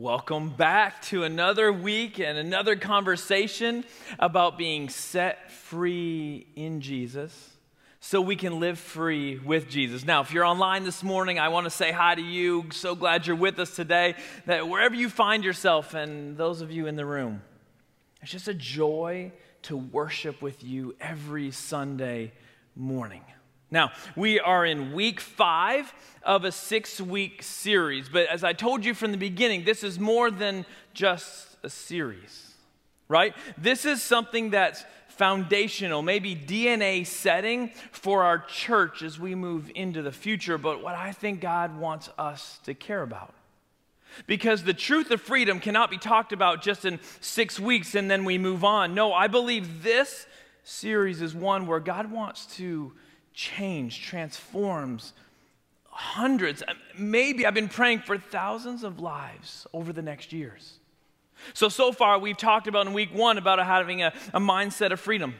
Welcome back to another week and another conversation about being set free in Jesus so we can live free with Jesus. Now, if you're online this morning, I want to say hi to you. So glad you're with us today. That wherever you find yourself, and those of you in the room, it's just a joy to worship with you every Sunday morning. Now, we are in week five of a six week series, but as I told you from the beginning, this is more than just a series, right? This is something that's foundational, maybe DNA setting for our church as we move into the future, but what I think God wants us to care about. Because the truth of freedom cannot be talked about just in six weeks and then we move on. No, I believe this series is one where God wants to change, transforms hundreds, maybe I've been praying for thousands of lives over the next years. So, so far, we've talked about in week one about having a, a mindset of freedom.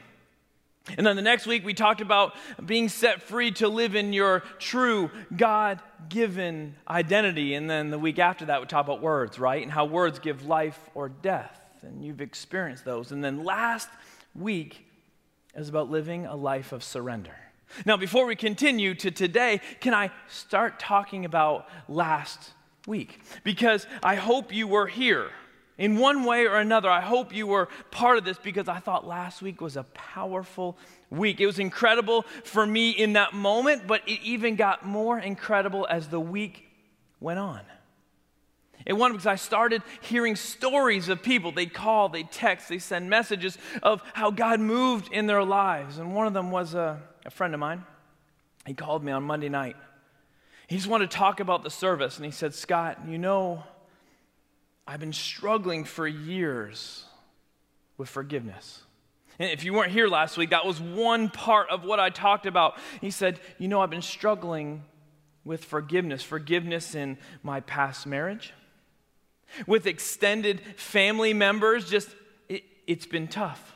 And then the next week, we talked about being set free to live in your true God given identity. And then the week after that, we talked about words, right? And how words give life or death. And you've experienced those. And then last week is about living a life of surrender. Now, before we continue to today, can I start talking about last week? Because I hope you were here. In one way or another, I hope you were part of this because I thought last week was a powerful week. It was incredible for me in that moment, but it even got more incredible as the week went on. It went because I started hearing stories of people. They'd call, they'd text, they send messages of how God moved in their lives. And one of them was a a friend of mine, he called me on Monday night. He just wanted to talk about the service, and he said, Scott, you know, I've been struggling for years with forgiveness. And if you weren't here last week, that was one part of what I talked about. He said, You know, I've been struggling with forgiveness, forgiveness in my past marriage, with extended family members, just it, has been tough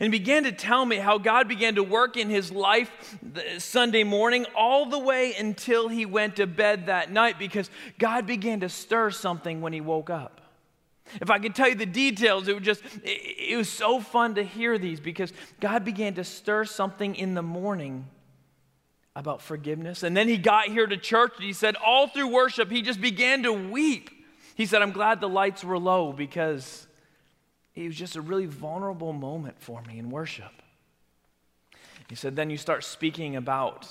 and began to tell me how God began to work in his life Sunday morning all the way until he went to bed that night because God began to stir something when he woke up. If I could tell you the details, it would just it, it was so fun to hear these because God began to stir something in the morning about forgiveness. And then he got here to church and he said all through worship he just began to weep. He said, "I'm glad the lights were low because it was just a really vulnerable moment for me in worship. He said, then you start speaking about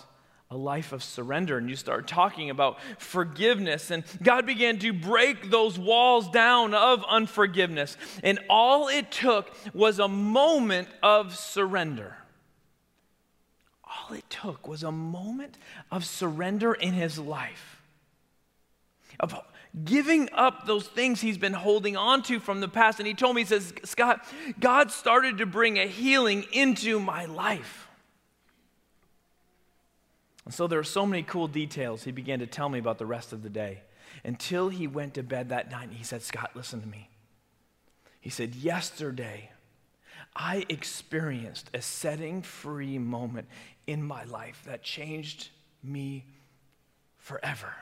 a life of surrender and you start talking about forgiveness. And God began to break those walls down of unforgiveness. And all it took was a moment of surrender. All it took was a moment of surrender in his life. Of giving up those things he's been holding on to from the past. And he told me, he says, Scott, God started to bring a healing into my life. And so there are so many cool details he began to tell me about the rest of the day until he went to bed that night he said, Scott, listen to me. He said, Yesterday, I experienced a setting free moment in my life that changed me forever.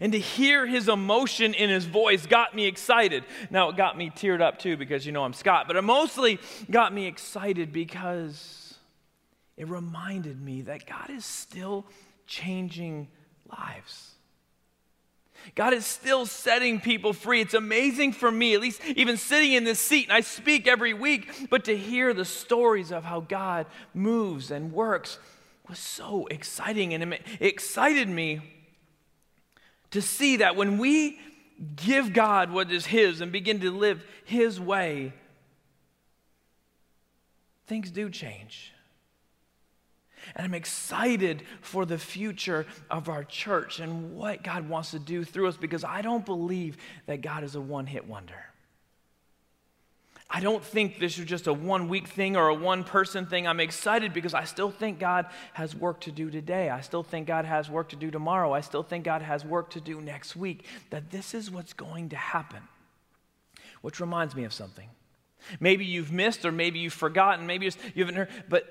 And to hear his emotion in his voice got me excited. Now, it got me teared up too because you know I'm Scott, but it mostly got me excited because it reminded me that God is still changing lives. God is still setting people free. It's amazing for me, at least even sitting in this seat, and I speak every week, but to hear the stories of how God moves and works was so exciting. And it excited me to see that when we give God what is His and begin to live His way, things do change. And I'm excited for the future of our church and what God wants to do through us because I don't believe that God is a one hit wonder. I don't think this is just a one week thing or a one person thing. I'm excited because I still think God has work to do today. I still think God has work to do tomorrow. I still think God has work to do next week. That this is what's going to happen. Which reminds me of something. Maybe you've missed or maybe you've forgotten. Maybe you haven't heard. But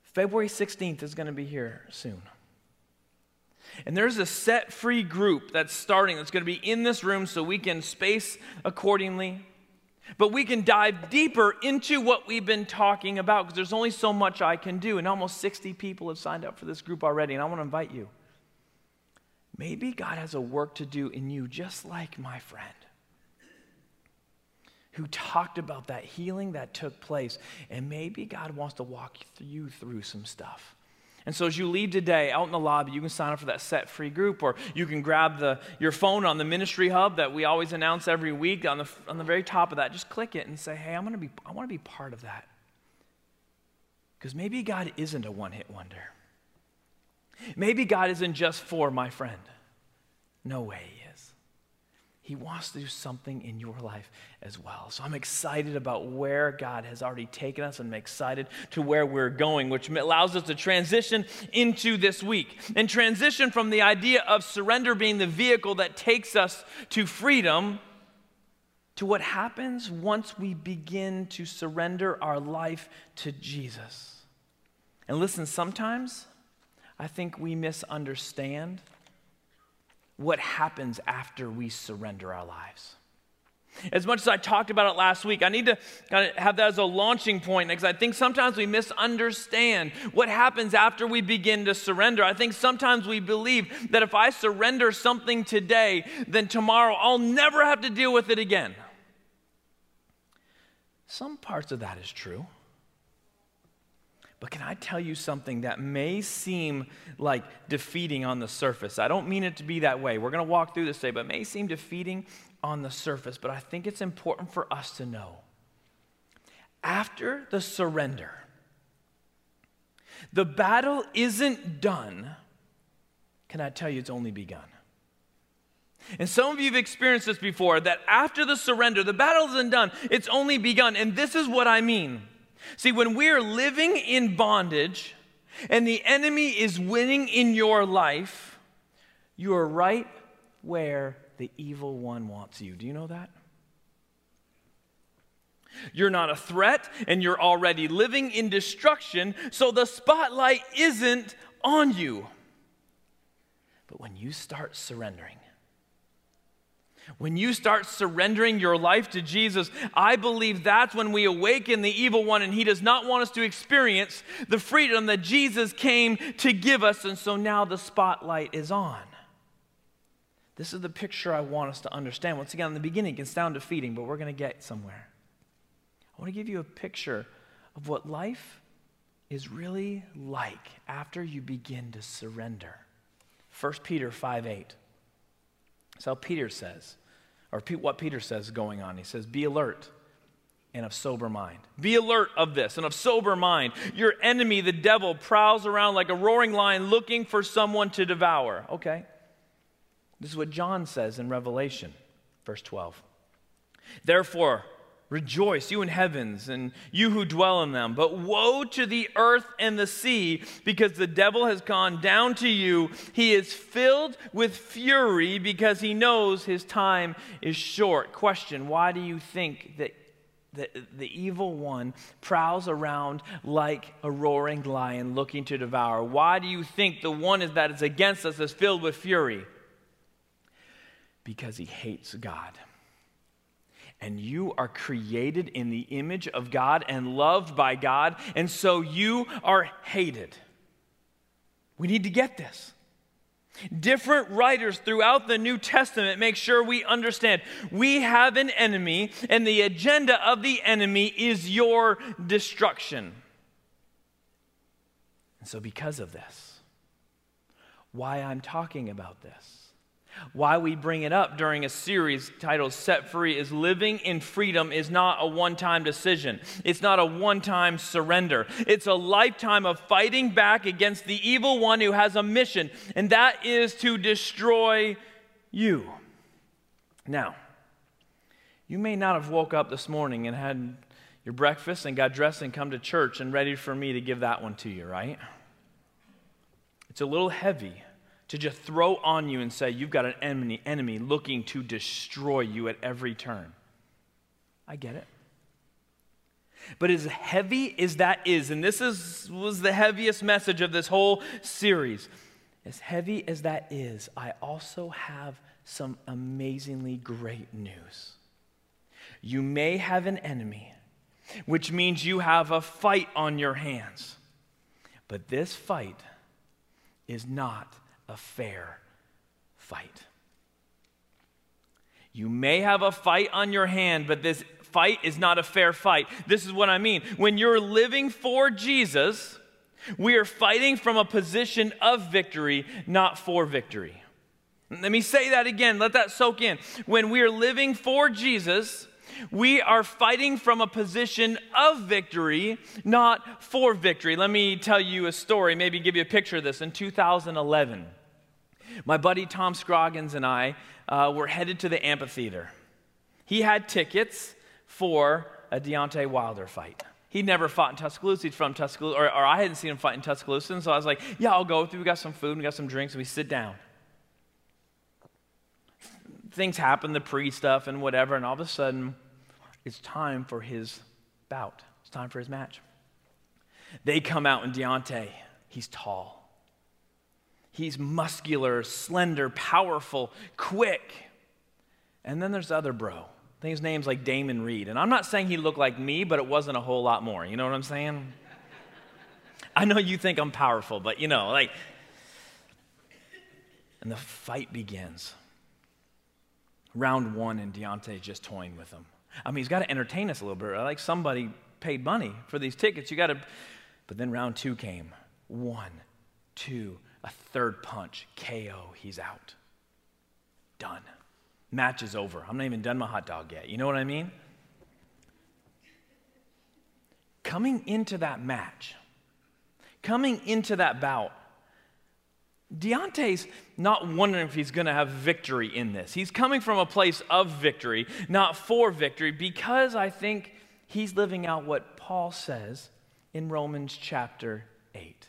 February 16th is going to be here soon. And there's a set free group that's starting that's going to be in this room so we can space accordingly. But we can dive deeper into what we've been talking about because there's only so much I can do. And almost 60 people have signed up for this group already. And I want to invite you. Maybe God has a work to do in you, just like my friend who talked about that healing that took place. And maybe God wants to walk you through some stuff. And so as you leave today out in the lobby, you can sign up for that set free group, or you can grab the, your phone on the ministry hub that we always announce every week. On the, on the very top of that, just click it and say, hey, I'm gonna be, I want to be part of that. Because maybe God isn't a one hit wonder. Maybe God isn't just for my friend. No way he wants to do something in your life as well. So I'm excited about where God has already taken us, and I'm excited to where we're going, which allows us to transition into this week and transition from the idea of surrender being the vehicle that takes us to freedom to what happens once we begin to surrender our life to Jesus. And listen, sometimes I think we misunderstand what happens after we surrender our lives. As much as I talked about it last week, I need to kind of have that as a launching point because I think sometimes we misunderstand what happens after we begin to surrender. I think sometimes we believe that if I surrender something today, then tomorrow I'll never have to deal with it again. Some parts of that is true. But can I tell you something that may seem like defeating on the surface? I don't mean it to be that way. We're going to walk through this today, but may seem defeating on the surface. But I think it's important for us to know. After the surrender, the battle isn't done. Can I tell you it's only begun? And some of you have experienced this before that after the surrender, the battle isn't done, it's only begun. And this is what I mean. See, when we're living in bondage and the enemy is winning in your life, you are right where the evil one wants you. Do you know that? You're not a threat and you're already living in destruction, so the spotlight isn't on you. But when you start surrendering, when you start surrendering your life to Jesus, I believe that's when we awaken the evil one, and he does not want us to experience the freedom that Jesus came to give us. And so now the spotlight is on. This is the picture I want us to understand. Once again, in the beginning, it can sound defeating, but we're going to get somewhere. I want to give you a picture of what life is really like after you begin to surrender. 1 Peter 5 8. That's how Peter says, or what Peter says going on. He says, Be alert and of sober mind. Be alert of this and of sober mind. Your enemy, the devil, prowls around like a roaring lion looking for someone to devour. Okay. This is what John says in Revelation, verse 12. Therefore, Rejoice, you in heavens, and you who dwell in them. But woe to the earth and the sea, because the devil has gone down to you. He is filled with fury because he knows his time is short. Question Why do you think that the, the evil one prowls around like a roaring lion looking to devour? Why do you think the one that is against us is filled with fury? Because he hates God and you are created in the image of God and loved by God, and so you are hated. We need to get this. Different writers throughout the New Testament make sure we understand we have an enemy, and the agenda of the enemy is your destruction. And so, because of this, why I'm talking about this why we bring it up during a series titled Set Free is living in freedom is not a one time decision. It's not a one time surrender. It's a lifetime of fighting back against the evil one who has a mission, and that is to destroy you. Now, you may not have woke up this morning and had your breakfast and got dressed and come to church and ready for me to give that one to you, right? It's a little heavy to just throw on you and say, You've got an enemy, enemy looking to destroy you at every turn. I get it. But as heavy as that is, and this is, was the heaviest message of this whole series, as heavy as that is, I also have some amazingly great news. You may have an enemy, which means you have a fight on your hands. But this fight is not a fair fight. You may have a fight on your hand, but this fight is not a fair fight. This is what I mean. When you're living for Jesus, we are fighting from a position of victory, not for victory. Let me say that again. Let that soak in. When we are living for Jesus, we are fighting from a position of victory, not for victory. Let me tell you a story, maybe give you a picture of this. In 2011, my buddy Tom Scroggins and I uh, were headed to the amphitheater. He had tickets for a Deontay Wilder fight. He'd never fought in Tuscaloosa. He's from Tuscaloosa, or, or I hadn't seen him fight in Tuscaloosa. And so I was like, yeah, I'll go with you. We got some food, we got some drinks, and we sit down. Things happen, the pre stuff and whatever, and all of a sudden, it's time for his bout. It's time for his match. They come out, and Deontay, he's tall. He's muscular, slender, powerful, quick. And then there's the other bro I think his name's like Damon Reed. And I'm not saying he looked like me, but it wasn't a whole lot more. You know what I'm saying? I know you think I'm powerful, but you know, like. And the fight begins. Round one, and Deontay just toying with him. I mean, he's got to entertain us a little bit. Like somebody paid money for these tickets. You got to. But then round two came. One, two, a third punch, KO, he's out. Done. Match is over. I'm not even done my hot dog yet. You know what I mean? Coming into that match, coming into that bout, Deontay's not wondering if he's going to have victory in this. He's coming from a place of victory, not for victory, because I think he's living out what Paul says in Romans chapter 8.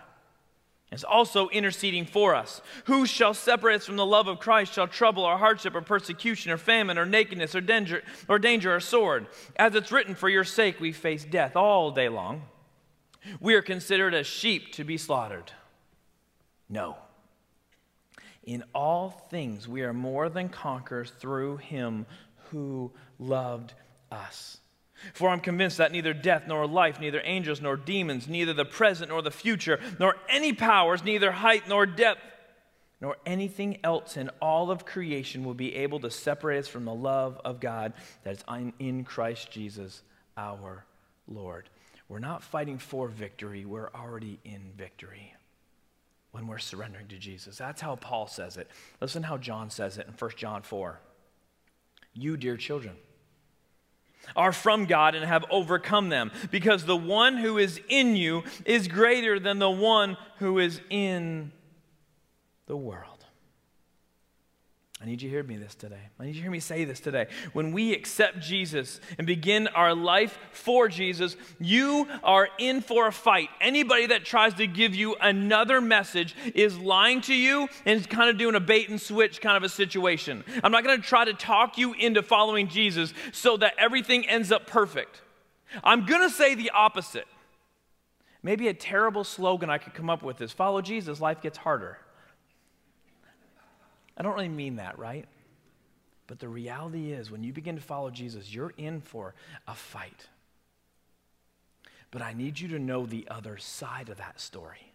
is also interceding for us. Who shall separate us from the love of Christ? Shall trouble or hardship or persecution or famine or nakedness or danger or danger or sword? As it's written, for your sake we face death all day long. We are considered as sheep to be slaughtered. No. In all things we are more than conquerors through him who loved us. For I'm convinced that neither death nor life, neither angels nor demons, neither the present nor the future, nor any powers, neither height nor depth, nor anything else in all of creation will be able to separate us from the love of God that is in Christ Jesus our Lord. We're not fighting for victory, we're already in victory when we're surrendering to Jesus. That's how Paul says it. Listen how John says it in 1 John 4. You, dear children, are from God and have overcome them, because the one who is in you is greater than the one who is in the world. I need you to hear me this today. I need you to hear me say this today. When we accept Jesus and begin our life for Jesus, you are in for a fight. Anybody that tries to give you another message is lying to you and is kind of doing a bait and switch kind of a situation. I'm not going to try to talk you into following Jesus so that everything ends up perfect. I'm going to say the opposite. Maybe a terrible slogan I could come up with is follow Jesus, life gets harder. I don't really mean that, right? But the reality is, when you begin to follow Jesus, you're in for a fight. But I need you to know the other side of that story.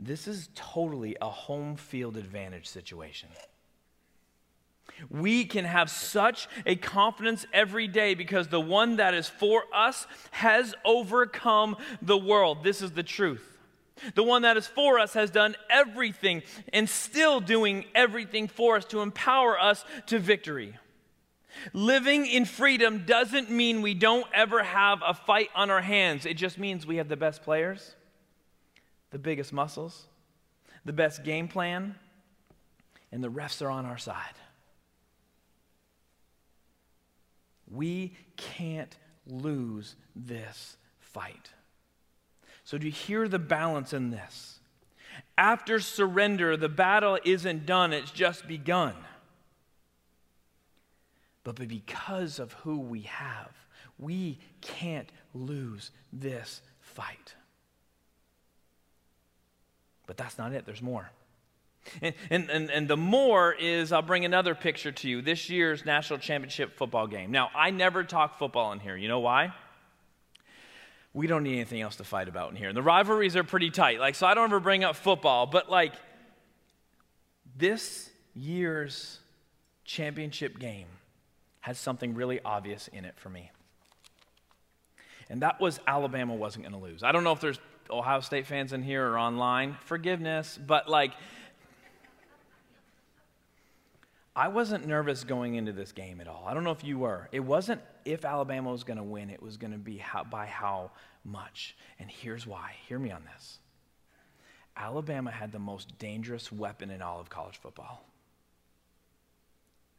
This is totally a home field advantage situation. We can have such a confidence every day because the one that is for us has overcome the world. This is the truth. The one that is for us has done everything and still doing everything for us to empower us to victory. Living in freedom doesn't mean we don't ever have a fight on our hands. It just means we have the best players, the biggest muscles, the best game plan, and the refs are on our side. We can't lose this fight. So, do you hear the balance in this? After surrender, the battle isn't done, it's just begun. But because of who we have, we can't lose this fight. But that's not it, there's more. And, and, and, the more is I'll bring another picture to you this year's national championship football game. Now, I never talk football in here. You know why? We don't need anything else to fight about in here. And the rivalries are pretty tight. Like, so I don't ever bring up football, but like this year's championship game has something really obvious in it for me. And that was Alabama wasn't going to lose. I don't know if there's Ohio State fans in here or online. Forgiveness, but like, I wasn't nervous going into this game at all. I don't know if you were. It wasn't if Alabama was going to win, it was going to be how, by how much. And here's why. Hear me on this. Alabama had the most dangerous weapon in all of college football.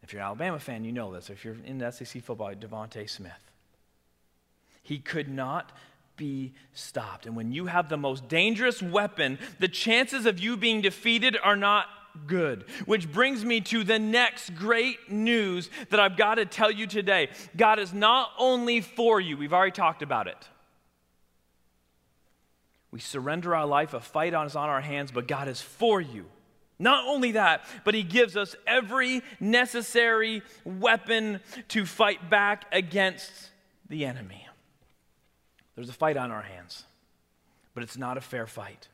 If you're an Alabama fan, you know this. If you're in SEC football, DeVonta Smith. He could not be stopped. And when you have the most dangerous weapon, the chances of you being defeated are not good. Which brings me to the next great news that I've got to tell you today. God is not only for you, we've already talked about it. We surrender our life, a fight is on our hands, but God is for you. Not only that, but he gives us every necessary weapon to fight back against the enemy. There's a fight on our hands, but it's not a fair fight.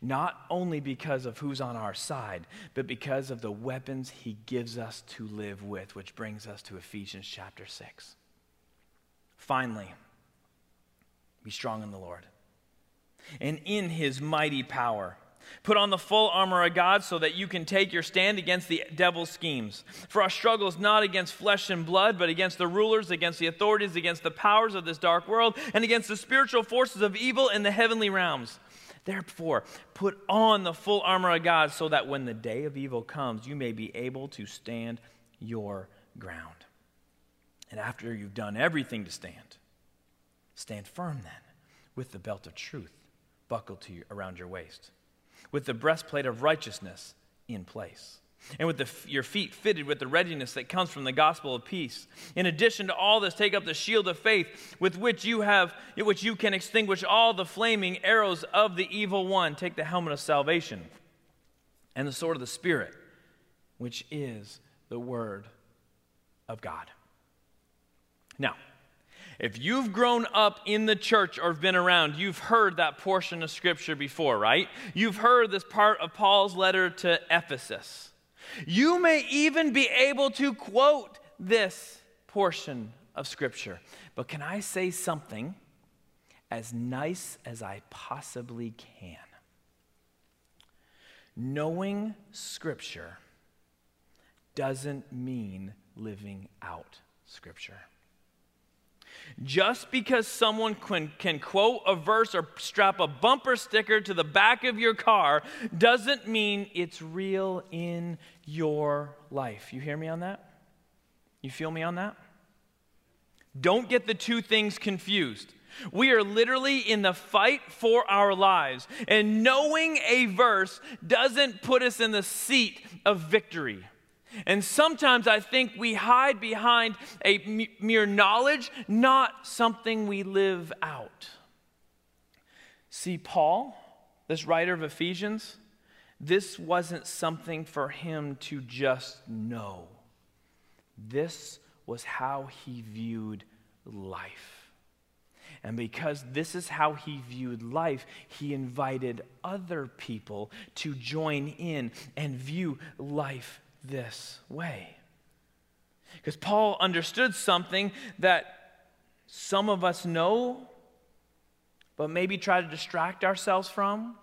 Not only because of who's on our side, but because of the weapons he gives us to live with, which brings us to Ephesians chapter 6. Finally, be strong in the Lord and in his mighty power. Put on the full armor of God so that you can take your stand against the devil's schemes. For our struggle is not against flesh and blood, but against the rulers, against the authorities, against the powers of this dark world, and against the spiritual forces of evil in the heavenly realms. Therefore, put on the full armor of God so that when the day of evil comes, you may be able to stand your ground. And after you've done everything to stand, stand firm then with the belt of truth buckled to you around your waist with the breastplate of righteousness in place, and with the, your feet fitted with the readiness that comes from the gospel of peace. In addition to all this, take up the shield of faith with which you have, which you can extinguish all the flaming arrows of the evil one. Take the helmet of salvation and the sword of the Spirit, which is the word of God. Now, if you've grown up in the church or been around, you've heard that portion of scripture before, right? You've heard this part of Paul's letter to Ephesus. You may even be able to quote this portion of scripture. But can I say something as nice as I possibly can? Knowing scripture doesn't mean living out scripture. Just because someone can, can quote a verse or strap a bumper sticker to the back of your car doesn't mean it's real in your life. You hear me on that? You feel me on that? Don't get the two things confused. We are literally in the fight for our lives. And knowing a verse doesn't put us in the seat of victory. And sometimes I think we hide behind a mere knowledge, not something we live out. See, Paul, this writer of Ephesians, this wasn't something for him to just know. This was how he viewed life. And because this is how he viewed life, he invited other people to join in and view life this way. Because Paul understood something that some of us know, but maybe try to distract ourselves from,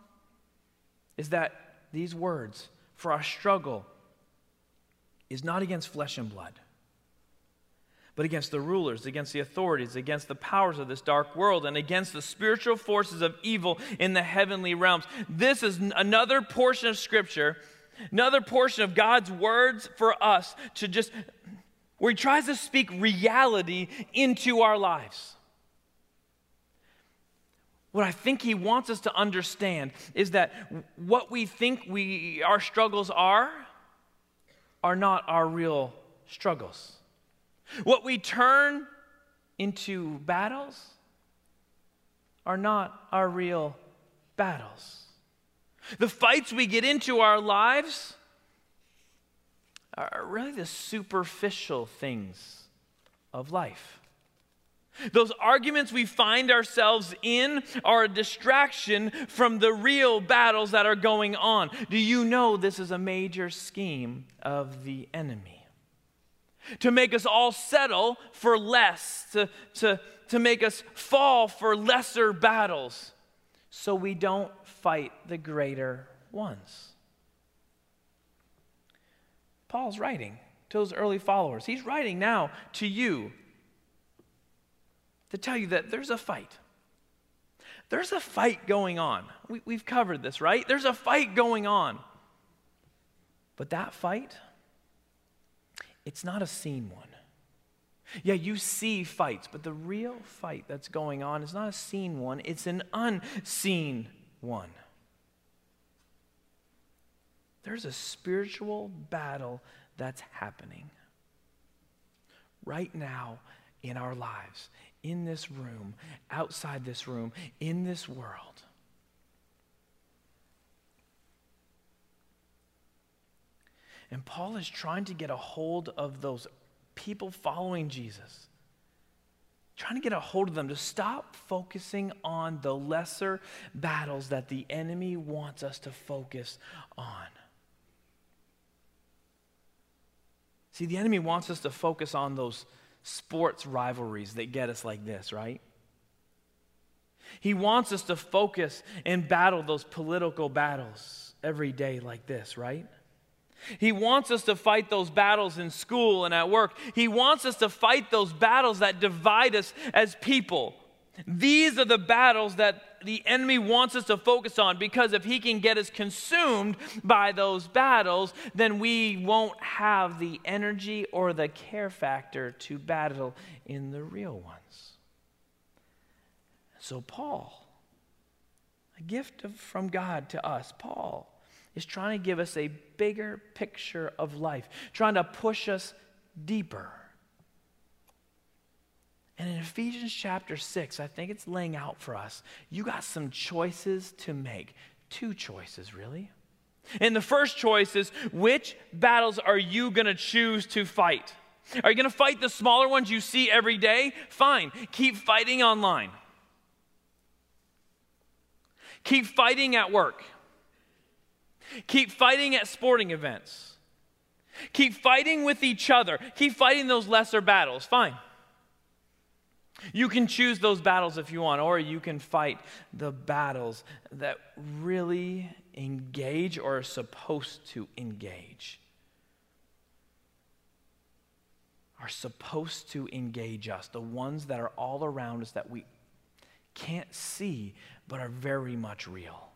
is that these words for our struggle is not against flesh and blood, but against the rulers, against the authorities, against the powers of this dark world, and against the spiritual forces of evil in the heavenly realms. This is another portion of Scripture, another portion of God's words for us to just, where He tries to speak reality into our lives. What I think he wants us to understand is that what we think we, our struggles are, are not our real struggles. What we turn into battles are not our real battles. The fights we get into our lives are really the superficial things of life. Those arguments we find ourselves in are a distraction from the real battles that are going on. Do you know this is a major scheme of the enemy? to make us all settle for less, to, to, to make us fall for lesser battles, so we don't fight the greater ones. Paul's writing to those early followers. He's writing now to you to tell you that there's a fight. There's a fight going on. We, we've covered this, right? There's a fight going on. But that fight, it's not a seen one. Yeah, you see fights, but the real fight that's going on is not a seen one, it's an unseen one. There's a spiritual battle that's happening right now in our lives, in this room, outside this room, in this world. And Paul is trying to get a hold of those people following Jesus, trying to get a hold of them to stop focusing on the lesser battles that the enemy wants us to focus on. See, the enemy wants us to focus on those sports rivalries that get us like this, right? He wants us to focus and battle those political battles every day like this, right? He wants us to fight those battles in school and at work. He wants us to fight those battles that divide us as people. These are the battles that the enemy wants us to focus on because if he can get us consumed by those battles, then we won't have the energy or the care factor to battle in the real ones. So, Paul, a gift of, from God to us, Paul is trying to give us a bigger picture of life, trying to push us deeper. And in Ephesians chapter 6, I think it's laying out for us, you got some choices to make. Two choices, really. And the first choice is which battles are you going to choose to fight? Are you going to fight the smaller ones you see every day? Fine. Keep fighting online. Keep fighting at work. Keep fighting at sporting events. Keep fighting with each other. Keep fighting those lesser battles. Fine. You can choose those battles if you want, or you can fight the battles that really engage or are supposed to engage. Are supposed to engage us, the ones that are all around us that we can't see but are very much real.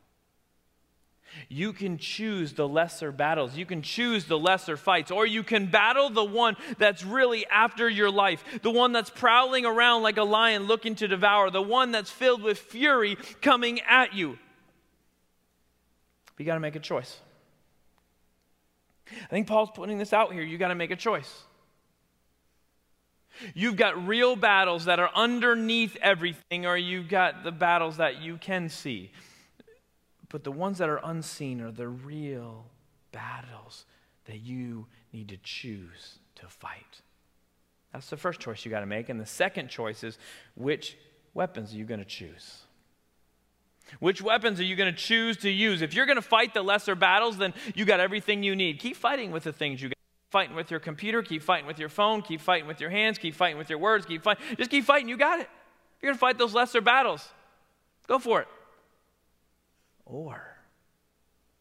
You can choose the lesser battles. You can choose the lesser fights. Or you can battle the one that's really after your life, the one that's prowling around like a lion looking to devour, the one that's filled with fury coming at you. But you got to make a choice. I think Paul's putting this out here. You got to make a choice. You've got real battles that are underneath everything, or you've got the battles that you can see. But the ones that are unseen are the real battles that you need to choose to fight. That's the first choice you got to make. And the second choice is which weapons are you going to choose? Which weapons are you going to choose to use? If you're going to fight the lesser battles, then you got everything you need. Keep fighting with the things you got. Fighting with your computer, keep fighting with your phone, keep fighting with your hands, keep fighting with your words, keep fighting. Just keep fighting. You got it. You're going to fight those lesser battles. Go for it. Or,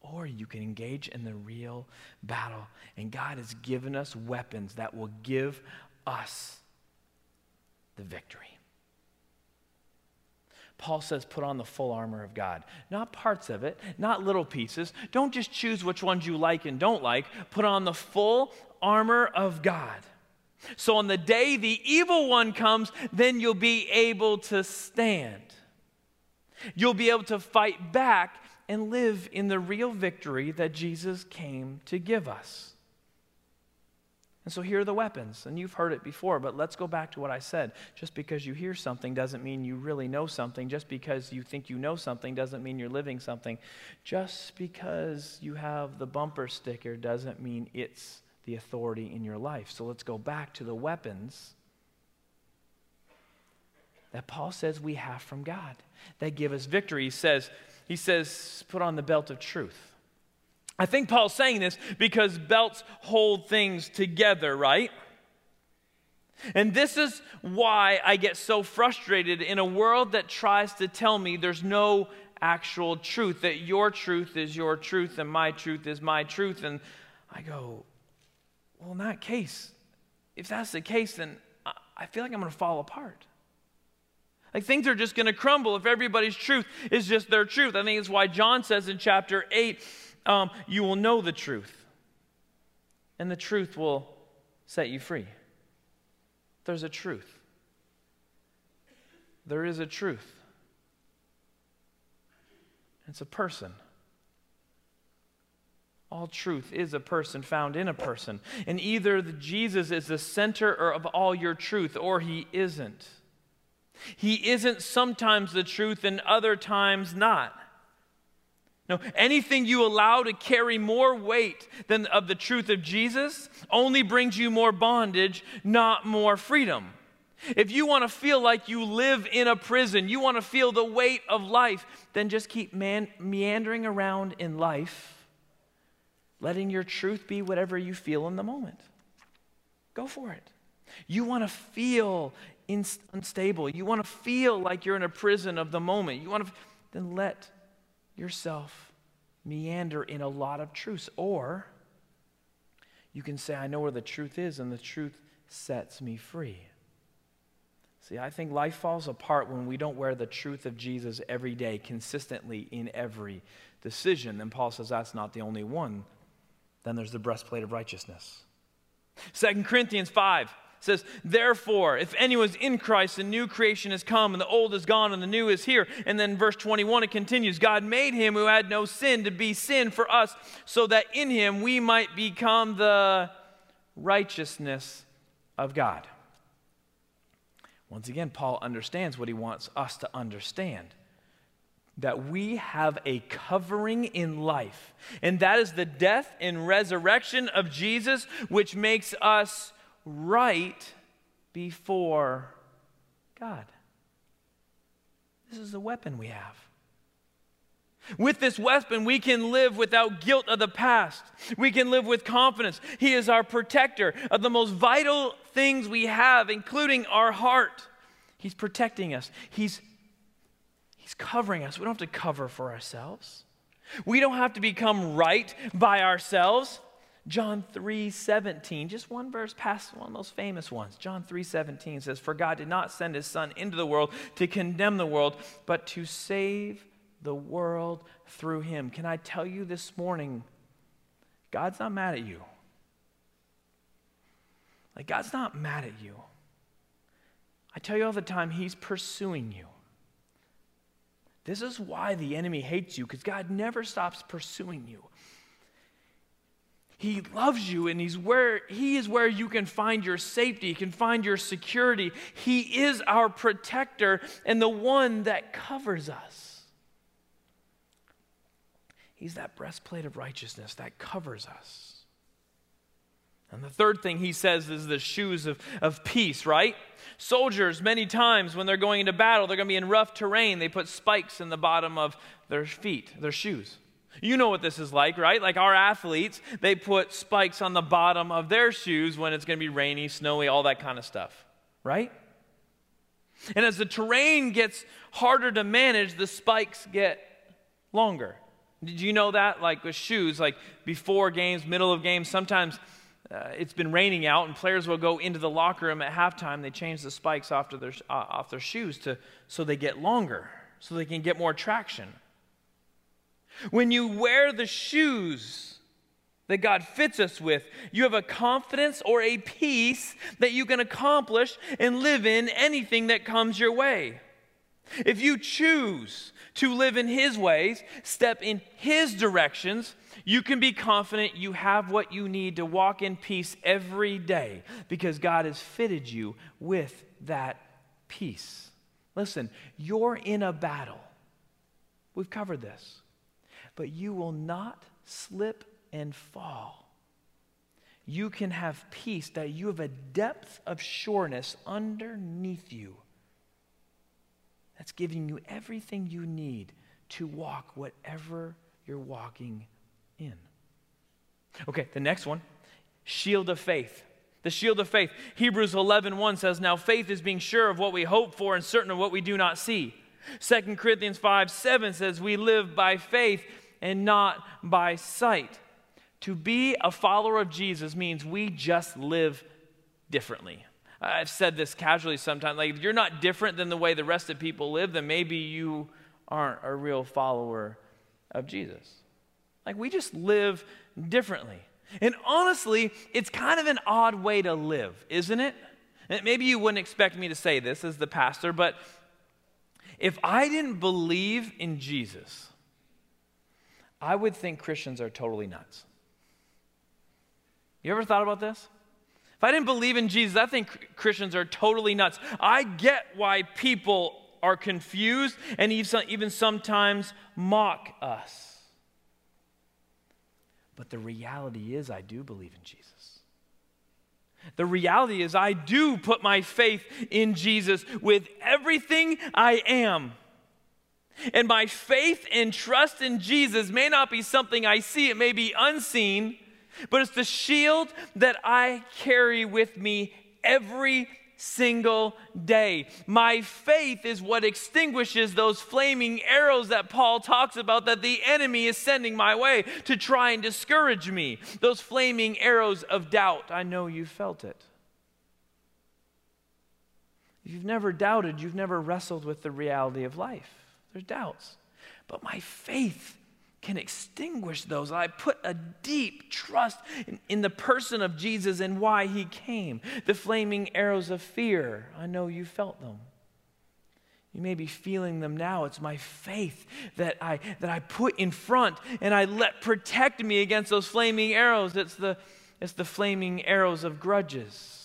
or you can engage in the real battle. And God has given us weapons that will give us the victory. Paul says, put on the full armor of God. Not parts of it, not little pieces. Don't just choose which ones you like and don't like. Put on the full armor of God. So on the day the evil one comes, then you'll be able to stand. You'll be able to fight back and live in the real victory that Jesus came to give us. And so here are the weapons. And you've heard it before, but let's go back to what I said. Just because you hear something doesn't mean you really know something. Just because you think you know something doesn't mean you're living something. Just because you have the bumper sticker doesn't mean it's the authority in your life. So let's go back to the weapons that Paul says we have from God that give us victory. He says, he says, put on the belt of truth. I think Paul's saying this because belts hold things together, right? And this is why I get so frustrated in a world that tries to tell me there's no actual truth, that your truth is your truth and my truth is my truth. And I go, well, in that case, if that's the case, then I feel like I'm going to fall apart. Like things are just going to crumble if everybody's truth is just their truth. I think it's why John says in chapter 8, um, you will know the truth, and the truth will set you free. There's a truth. There is a truth. It's a person. All truth is a person found in a person. And either Jesus is the center of all your truth or he isn't. He isn't sometimes the truth and other times not. No, anything you allow to carry more weight than of the truth of Jesus only brings you more bondage, not more freedom. If you want to feel like you live in a prison, you want to feel the weight of life, then just keep man- meandering around in life, letting your truth be whatever you feel in the moment. Go for it. You want to feel unstable. You want to feel like you're in a prison of the moment. You want to then let yourself meander in a lot of truths. Or you can say, I know where the truth is, and the truth sets me free. See, I think life falls apart when we don't wear the truth of Jesus every day, consistently in every decision. Then Paul says that's not the only one. Then there's the breastplate of righteousness. 2 Corinthians 5 says, Therefore, if anyone's in Christ, the new creation has come, and the old is gone, and the new is here. And then verse 21, it continues God made him who had no sin to be sin for us, so that in him we might become the righteousness of God. Once again, Paul understands what he wants us to understand that we have a covering in life, and that is the death and resurrection of Jesus, which makes us right before God. This is the weapon we have. With this weapon, we can live without guilt of the past. We can live with confidence. He is our protector of the most vital things we have, including our heart. He's protecting us, He's, he's covering us. We don't have to cover for ourselves, we don't have to become right by ourselves. John 3 17, just one verse past one of those famous ones. John 3 17 says, For God did not send his Son into the world to condemn the world, but to save the world through him. Can I tell you this morning, God's not mad at you. Like, God's not mad at you. I tell you all the time, He's pursuing you. This is why the enemy hates you, because God never stops pursuing you. He loves you and he's where he is where you can find your safety, you can find your security. He is our protector and the one that covers us. He's that breastplate of righteousness that covers us. And the third thing he says is the shoes of, of peace, right? Soldiers, many times when they're going into battle, they're going to be in rough terrain. They put spikes in the bottom of their feet, their shoes. You know what this is like, right? Like our athletes, they put spikes on the bottom of their shoes when it's going to be rainy, snowy, all that kind of stuff, right? And as the terrain gets harder to manage, the spikes get longer. Did you know that? Like with shoes, like before games, middle of games, sometimes uh, it's been raining out, and players will go into the locker room at halftime. They change the spikes off, their, uh, off their shoes to, so they get longer, so they can get more traction. When you wear the shoes that God fits us with, you have a confidence or a peace that you can accomplish and live in anything that comes your way. If you choose to live in His ways, step in His directions, you can be confident you have what you need to walk in peace every day because God has fitted you with that peace. Listen, you're in a battle. We've covered this. But you will not slip and fall. You can have peace that you have a depth of sureness underneath you that's giving you everything you need to walk whatever you're walking in. Okay, the next one shield of faith. The shield of faith. Hebrews 11 1 says, Now faith is being sure of what we hope for and certain of what we do not see. 2 Corinthians 5 7 says, We live by faith and not by sight. To be a follower of Jesus means we just live differently. I've said this casually sometimes. Like, if you're not different than the way the rest of people live, then maybe you aren't a real follower of Jesus. Like, we just live differently. And honestly, it's kind of an odd way to live, isn't it? maybe you wouldn't expect me to say this as the pastor, but if I didn't believe in Jesus, I would think Christians are totally nuts. You ever thought about this? If I didn't believe in Jesus, I think Christians are totally nuts. I get why people are confused and even sometimes mock us. But the reality is, I do believe in Jesus. The reality is, I do put my faith in Jesus with everything I am. And my faith and trust in Jesus may not be something I see, it may be unseen, but it's the shield that I carry with me every single day. My faith is what extinguishes those flaming arrows that Paul talks about that the enemy is sending my way to try and discourage me. Those flaming arrows of doubt. I know you felt it. If you've never doubted, you've never wrestled with the reality of life. There's doubts. But my faith can extinguish those. I put a deep trust in, in, the person of Jesus and why he came. The flaming arrows of fear, I know you felt them. You may be feeling them now. It's my faith that I, that I put in front and I let protect me against those flaming arrows. It's the, it's the flaming arrows of grudges.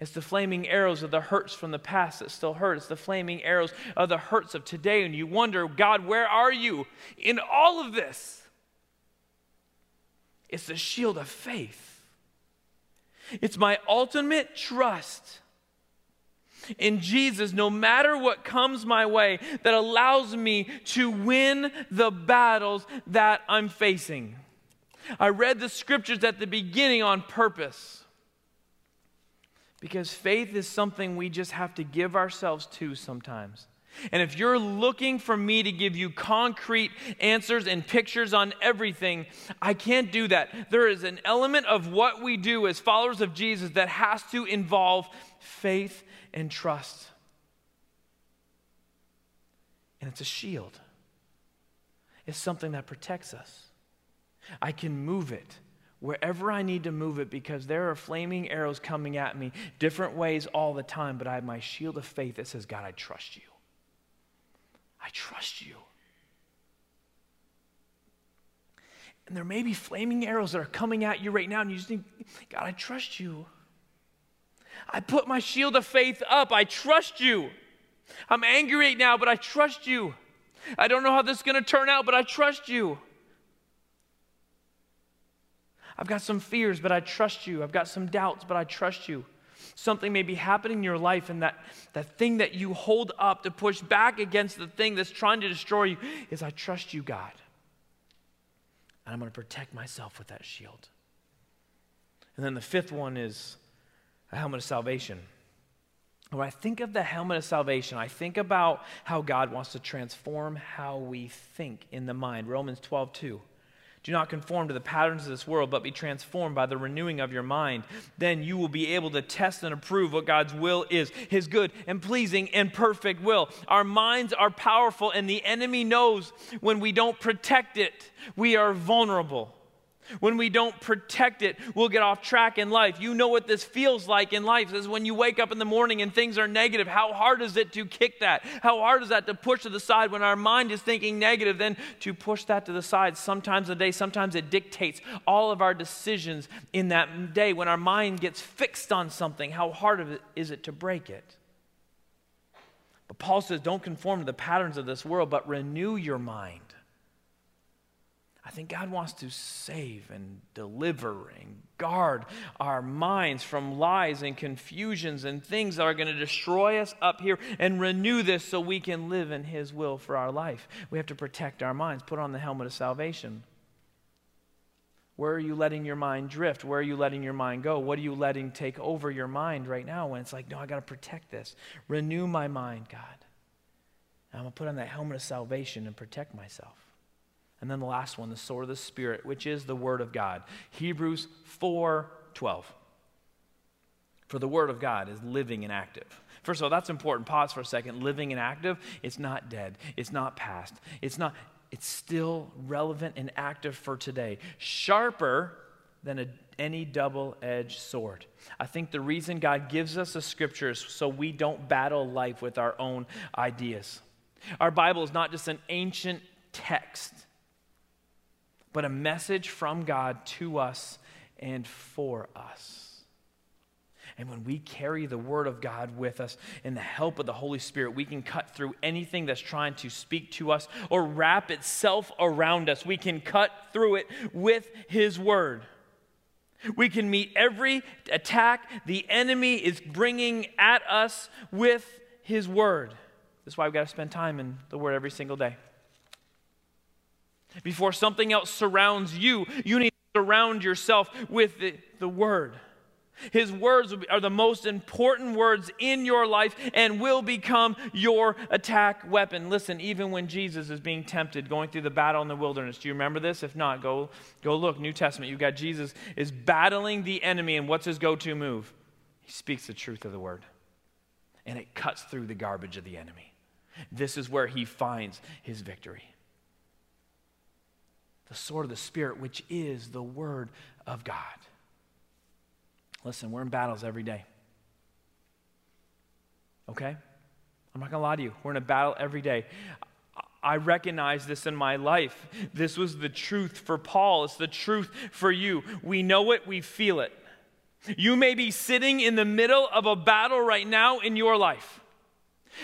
It's the flaming arrows of the hurts from the past that still hurt. It's the flaming arrows of the hurts of today. And you wonder, God, where are you in all of this? It's the shield of faith. It's my ultimate trust in Jesus, no matter what comes my way, that allows me to win the battles that I'm facing. I read the scriptures at the beginning on purpose. Because faith is something we just have to give ourselves to sometimes. And if you're looking for me to give you concrete answers and pictures on everything, I can't do that. There is an element of what we do as followers of Jesus that has to involve faith and trust. And it's a shield, it's something that protects us. I can move it wherever I need to move it because there are flaming arrows coming at me different ways all the time, but I have my shield of faith that says, God, I trust you. I trust you. And there may be flaming arrows that are coming at you right now, and you just think, God, I trust you. I put my shield of faith up. I trust you. I'm angry right now, but I trust you. I don't know how this is going to turn out, but I trust you. I've got some fears, but I trust you. I've got some doubts, but I trust you. Something may be happening in your life, and that, that thing that you hold up to push back against the thing that's trying to destroy you is I trust you, God. And I'm going to protect myself with that shield. And then the fifth one is a helmet of salvation. When I think of the helmet of salvation, I think about how God wants to transform how we think in the mind. Romans 12, 2. Do not conform to the patterns of this world, but be transformed by the renewing of your mind. Then you will be able to test and approve what God's will is His good and pleasing and perfect will. Our minds are powerful, and the enemy knows when we don't protect it, we are vulnerable. When we don't protect it, we'll get off track in life. You know what this feels like in life. Is when you wake up in the morning and things are negative. How hard is it to kick that? How hard is that to push to the side when our mind is thinking negative, then to push that to the side sometimes a day, sometimes it dictates all of our decisions in that day. When our mind gets fixed on something, how hard is it to break it? But Paul says, don't conform to the patterns of this world, but renew your mind. I think God wants to save and deliver and guard our minds from lies and confusions and things that are going to destroy us up here and renew this so we can live in His will for our life. We have to protect our minds, put on the helmet of salvation. Where are you letting your mind drift? Where are you letting your mind go? What are you letting take over your mind right now when it's like, no, I got to protect this? Renew my mind, God. I'm going to put on that helmet of salvation and protect myself. And then the last one, the sword of the Spirit, which is the Word of God. Hebrews 4 12. For the Word of God is living and active. First of all, that's important. Pause for a second. Living and active, it's not dead. It's not past. It's not, it's still relevant and active for today. Sharper than a, any double edged sword. I think the reason God gives us the scriptures so we don't battle life with our own ideas. Our Bible is not just an ancient text, but a message from God to us and for us. And when we carry the Word of God with us in the help of the Holy Spirit, we can cut through anything that's trying to speak to us or wrap itself around us. We can cut through it with His Word. We can meet every attack the enemy is bringing at us with His Word. That's why we've got to spend time in the Word every single day. Before something else surrounds you, you need to surround yourself with the, the Word. His words are the most important words in your life and will become your attack weapon. Listen, even when Jesus is being tempted, going through the battle in the wilderness, do you remember this? If not, go, go look. New Testament, you've got Jesus is battling the enemy, and what's his go to move? He speaks the truth of the word, and it cuts through the garbage of the enemy. This is where he finds his victory the sword of the Spirit, which is the Word of God. Listen, we're in battles every day. Okay? I'm not going to lie to you. We're in a battle every day. I recognize this in my life. This was the truth for Paul. It's the truth for you. We know it, we feel it. You may be sitting in the middle of a battle right now in your life.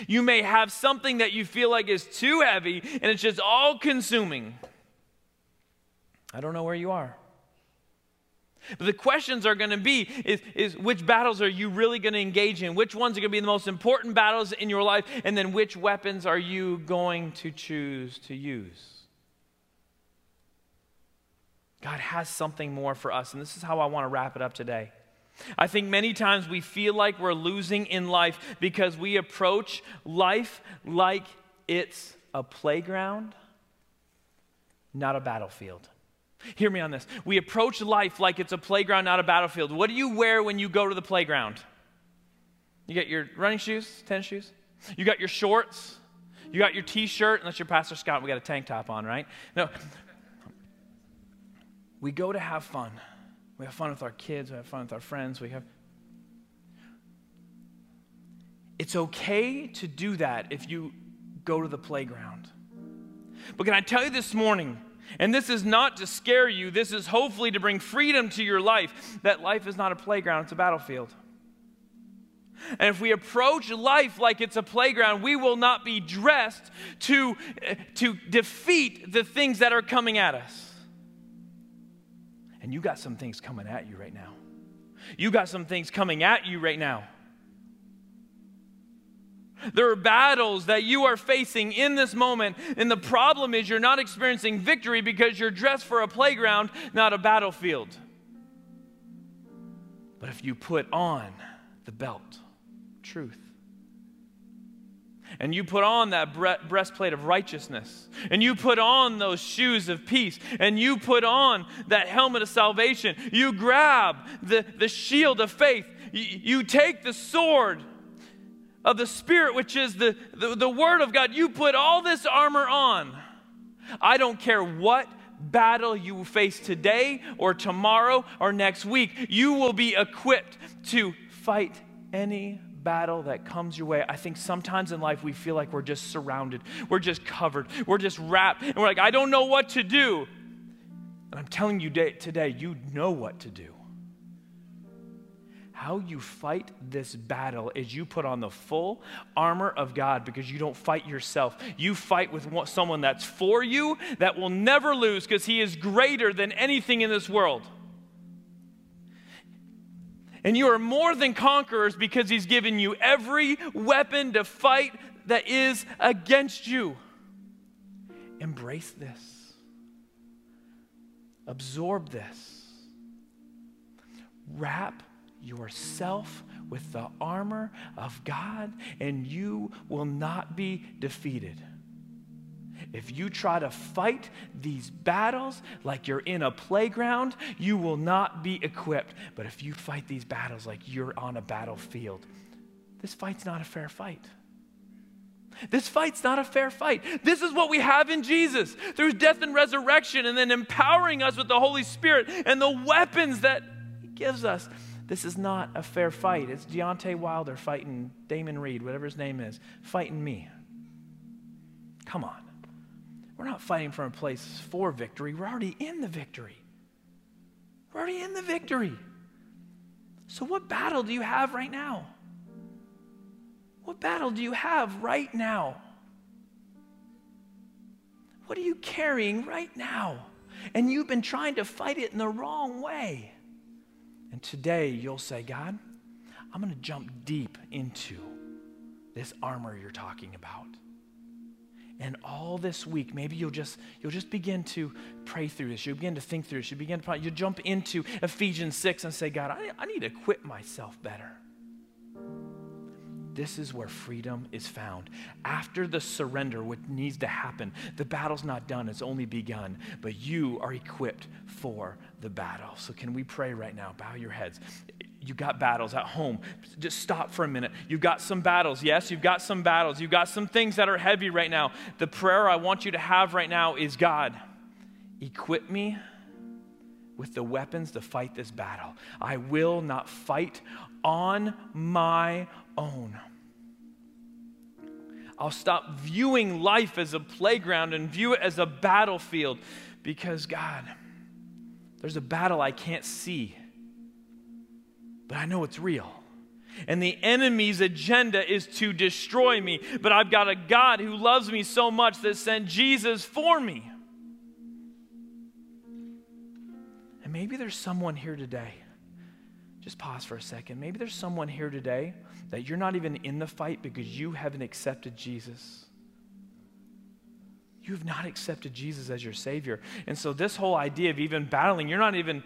You may have something that you feel like is too heavy and it's just all consuming. I don't know where you are. But the questions are going to be is, is which battles are you really going to engage in? Which ones are going to be the most important battles in your life? And then which weapons are you going to choose to use? God has something more for us, and this is how I want to wrap it up today. I think many times we feel like we're losing in life because we approach life like it's a playground, not a battlefield. Hear me on this. We approach life like it's a playground, not a battlefield. What do you wear when you go to the playground? You get your running shoes, tennis shoes. You got your shorts. You got your t shirt, unless you're Pastor Scott, we got a tank top on, right? No. We go to have fun. We have fun with our kids, we have fun with our friends, we have. It's okay to do that if you go to the playground. But can I tell you this morning, and this is not to scare you, this is hopefully to bring freedom to your life. That life is not a playground, it's a battlefield. And if we approach life like it's a playground, we will not be dressed to, to defeat the things that are coming at us. And you got some things coming at you right now. You got some things coming at you right now. There are battles that you are facing in this moment, and the problem is you're not experiencing victory because you're dressed for a playground, not a battlefield. But if you put on the belt, truth, and you put on that breastplate of righteousness, and you put on those shoes of peace, and you put on that helmet of salvation, you grab the, the shield of faith, you, you take the sword of the Spirit, which is the, the, the Word of God, you put all this armor on. I don't care what battle you face today or tomorrow or next week, you will be equipped to fight any battle that comes your way. I think sometimes in life we feel like we're just surrounded, we're just covered, we're just wrapped, and we're like, I don't know what to do. And I'm telling you today, you know what to do. How you fight this battle is you put on the full armor of God because you don't fight yourself. You fight with someone that's for you, that will never lose because he is greater than anything in this world. And you are more than conquerors because he's given you every weapon to fight that is against you. Embrace this, absorb this, wrap yourself with the armor of God, and you will not be defeated. If you try to fight these battles like you're in a playground, you will not be equipped. But if you fight these battles like you're on a battlefield, this fight's not a fair fight. This fight's not a fair fight. This is what we have in Jesus through death and resurrection, and then empowering us with the Holy Spirit and the weapons that He gives us. This is not a fair fight. It's Deontay Wilder fighting Damon Reed, whatever his name is, fighting me. Come on. We're not fighting from a place for victory. We're already in the victory. We're already in the victory. So, what battle do you have right now? What battle do you have right now? What are you carrying right now? And you've been trying to fight it in the wrong way. And today you'll say, God, I'm going to jump deep into this armor you're talking about. And all this week, maybe you'll just you'll just begin to pray through this. You'll begin to think through this. You begin to you jump into Ephesians 6 and say, God, I, I need to equip myself better. This is where freedom is found. After the surrender, what needs to happen, the battle's not done, it's only begun, but you are equipped for the battle. So, can we pray right now? Bow your heads. You've got battles at home. Just stop for a minute. You've got some battles. Yes, you've got some battles. You've got some things that are heavy right now. The prayer I want you to have right now is God, equip me with the weapons to fight this battle. I will not fight on my own. I'll stop viewing life as a playground and view it as a battlefield because, God, there's a battle I can't see, but I know it's real. And the enemy's agenda is to destroy me, but I've got a God who loves me so much that sent Jesus for me. And maybe there's someone here today. Just pause for a second. Maybe there's someone here today that you're not even in the fight because you haven't accepted Jesus. You have not accepted Jesus as your Savior. And so, this whole idea of even battling, you're not even,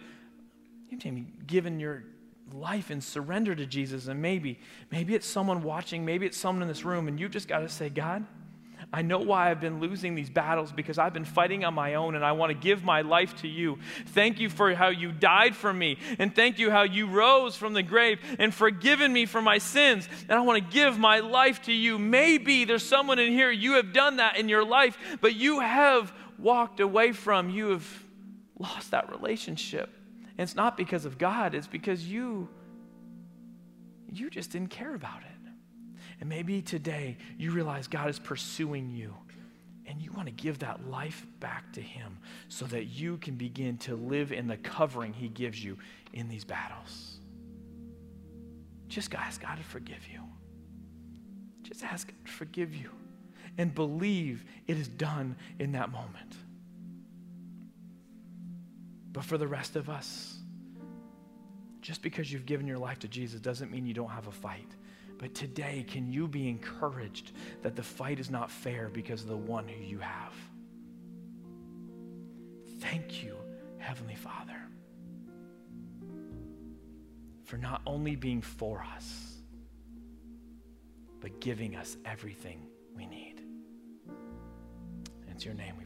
you haven't even given your life and surrender to Jesus. And maybe, maybe it's someone watching, maybe it's someone in this room, and you've just got to say, God, I know why I've been losing these battles because I've been fighting on my own and I want to give my life to you. Thank you for how you died for me and thank you how you rose from the grave and forgiven me for my sins. And I want to give my life to you. Maybe there's someone in here, you have done that in your life, but you have walked away from, you have lost that relationship. And it's not because of God, it's because you you just didn't care about it. And maybe today you realize God is pursuing you and you want to give that life back to Him so that you can begin to live in the covering He gives you in these battles. Just ask God to forgive you. Just ask God to forgive you and believe it is done in that moment. But for the rest of us, just because you've given your life to Jesus doesn't mean you don't have a fight. But today, can you be encouraged that the fight is not fair because of the one who you have? Thank you, Heavenly Father, for not only being for us, but giving us everything we need. It's your name we